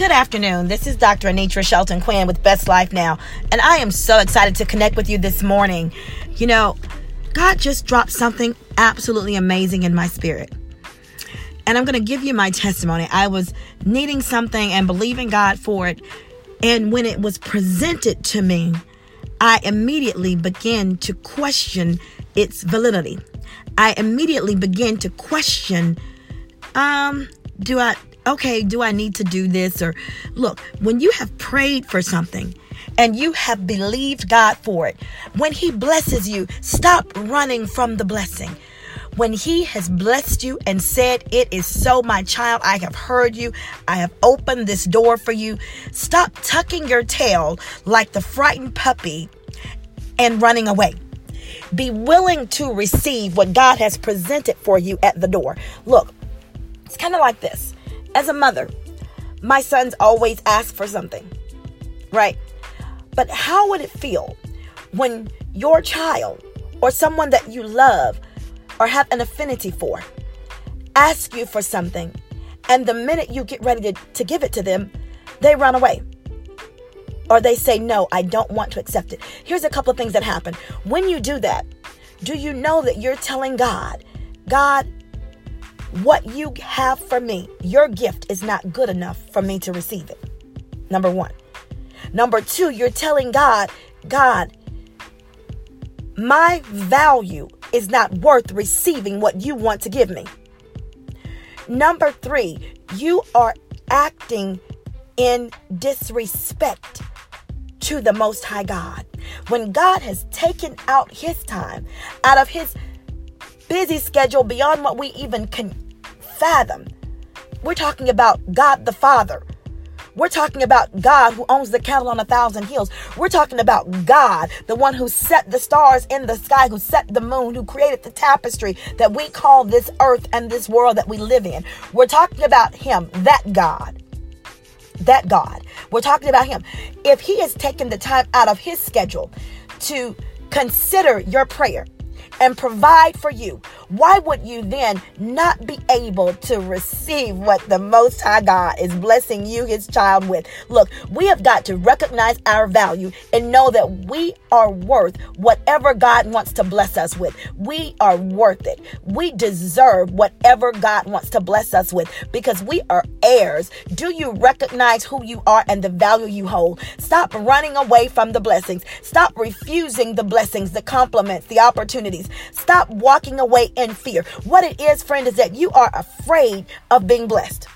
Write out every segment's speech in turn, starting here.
Good afternoon. This is Dr. Anitra Shelton Quinn with Best Life Now, and I am so excited to connect with you this morning. You know, God just dropped something absolutely amazing in my spirit. And I'm going to give you my testimony. I was needing something and believing God for it. And when it was presented to me, I immediately began to question its validity. I immediately began to question um do I okay, do I need to do this? Or look, when you have prayed for something and you have believed God for it, when He blesses you, stop running from the blessing. When He has blessed you and said, It is so, my child, I have heard you, I have opened this door for you, stop tucking your tail like the frightened puppy and running away. Be willing to receive what God has presented for you at the door. Look, it's kind of like this as a mother, my sons always ask for something, right? But how would it feel when your child or someone that you love or have an affinity for ask you for something and the minute you get ready to, to give it to them, they run away? Or they say, No, I don't want to accept it. Here's a couple of things that happen. When you do that, do you know that you're telling God, God, what you have for me, your gift is not good enough for me to receive it. Number one. Number two, you're telling God, God, my value is not worth receiving what you want to give me. Number three, you are acting in disrespect to the Most High God. When God has taken out His time out of His busy schedule beyond what we even can fathom. We're talking about God the Father. We're talking about God who owns the cattle on a thousand hills. We're talking about God, the one who set the stars in the sky, who set the moon, who created the tapestry that we call this earth and this world that we live in. We're talking about Him, that God. That God. We're talking about Him. If He has taken the time out of His schedule to consider your prayer, and provide for you, why would you then not be able to receive what the Most High God is blessing you, his child, with? Look, we have got to recognize our value and know that we are worth whatever God wants to bless us with. We are worth it. We deserve whatever God wants to bless us with because we are heirs. Do you recognize who you are and the value you hold? Stop running away from the blessings. Stop refusing the blessings, the compliments, the opportunities. Stop walking away in fear. What it is, friend, is that you are afraid of being blessed.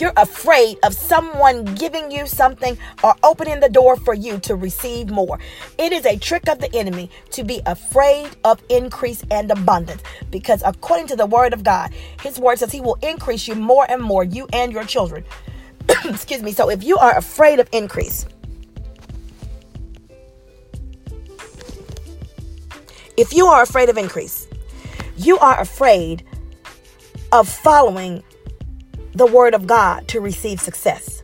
You're afraid of someone giving you something or opening the door for you to receive more. It is a trick of the enemy to be afraid of increase and abundance because, according to the word of God, his word says he will increase you more and more, you and your children. Excuse me. So, if you are afraid of increase, If you are afraid of increase, you are afraid of following the word of God to receive success.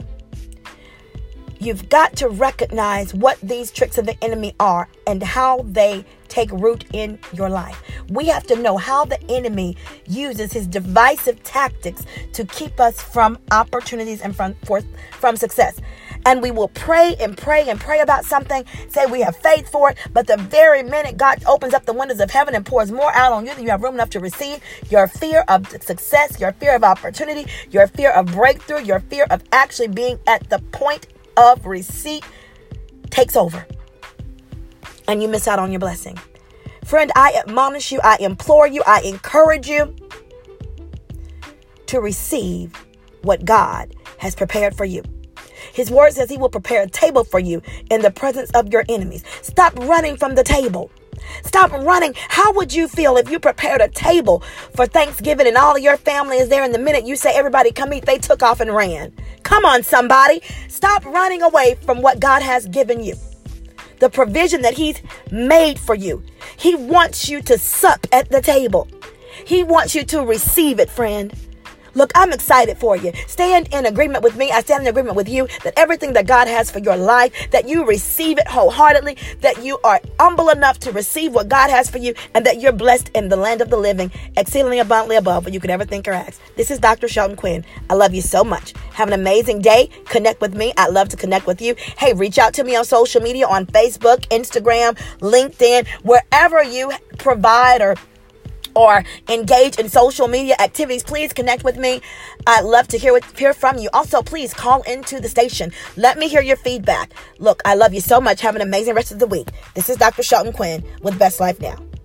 You've got to recognize what these tricks of the enemy are and how they take root in your life. We have to know how the enemy uses his divisive tactics to keep us from opportunities and from, for, from success and we will pray and pray and pray about something, say we have faith for it, but the very minute God opens up the windows of heaven and pours more out on you than you have room enough to receive, your fear of success, your fear of opportunity, your fear of breakthrough, your fear of actually being at the point of receipt takes over. And you miss out on your blessing. Friend, I admonish you, I implore you, I encourage you to receive what God has prepared for you. His word says he will prepare a table for you in the presence of your enemies. Stop running from the table. Stop running. How would you feel if you prepared a table for Thanksgiving and all of your family is there and the minute you say everybody come eat, they took off and ran? Come on, somebody. Stop running away from what God has given you. The provision that He's made for you. He wants you to sup at the table. He wants you to receive it, friend. Look, I'm excited for you. Stand in agreement with me. I stand in agreement with you that everything that God has for your life, that you receive it wholeheartedly, that you are humble enough to receive what God has for you, and that you're blessed in the land of the living, exceedingly abundantly above what you could ever think or ask. This is Dr. Shelton Quinn. I love you so much. Have an amazing day. Connect with me. I'd love to connect with you. Hey, reach out to me on social media on Facebook, Instagram, LinkedIn, wherever you provide or or engage in social media activities, please connect with me. I'd love to hear hear from you. Also, please call into the station. Let me hear your feedback. Look, I love you so much. Have an amazing rest of the week. This is Dr. Shelton Quinn with Best Life Now.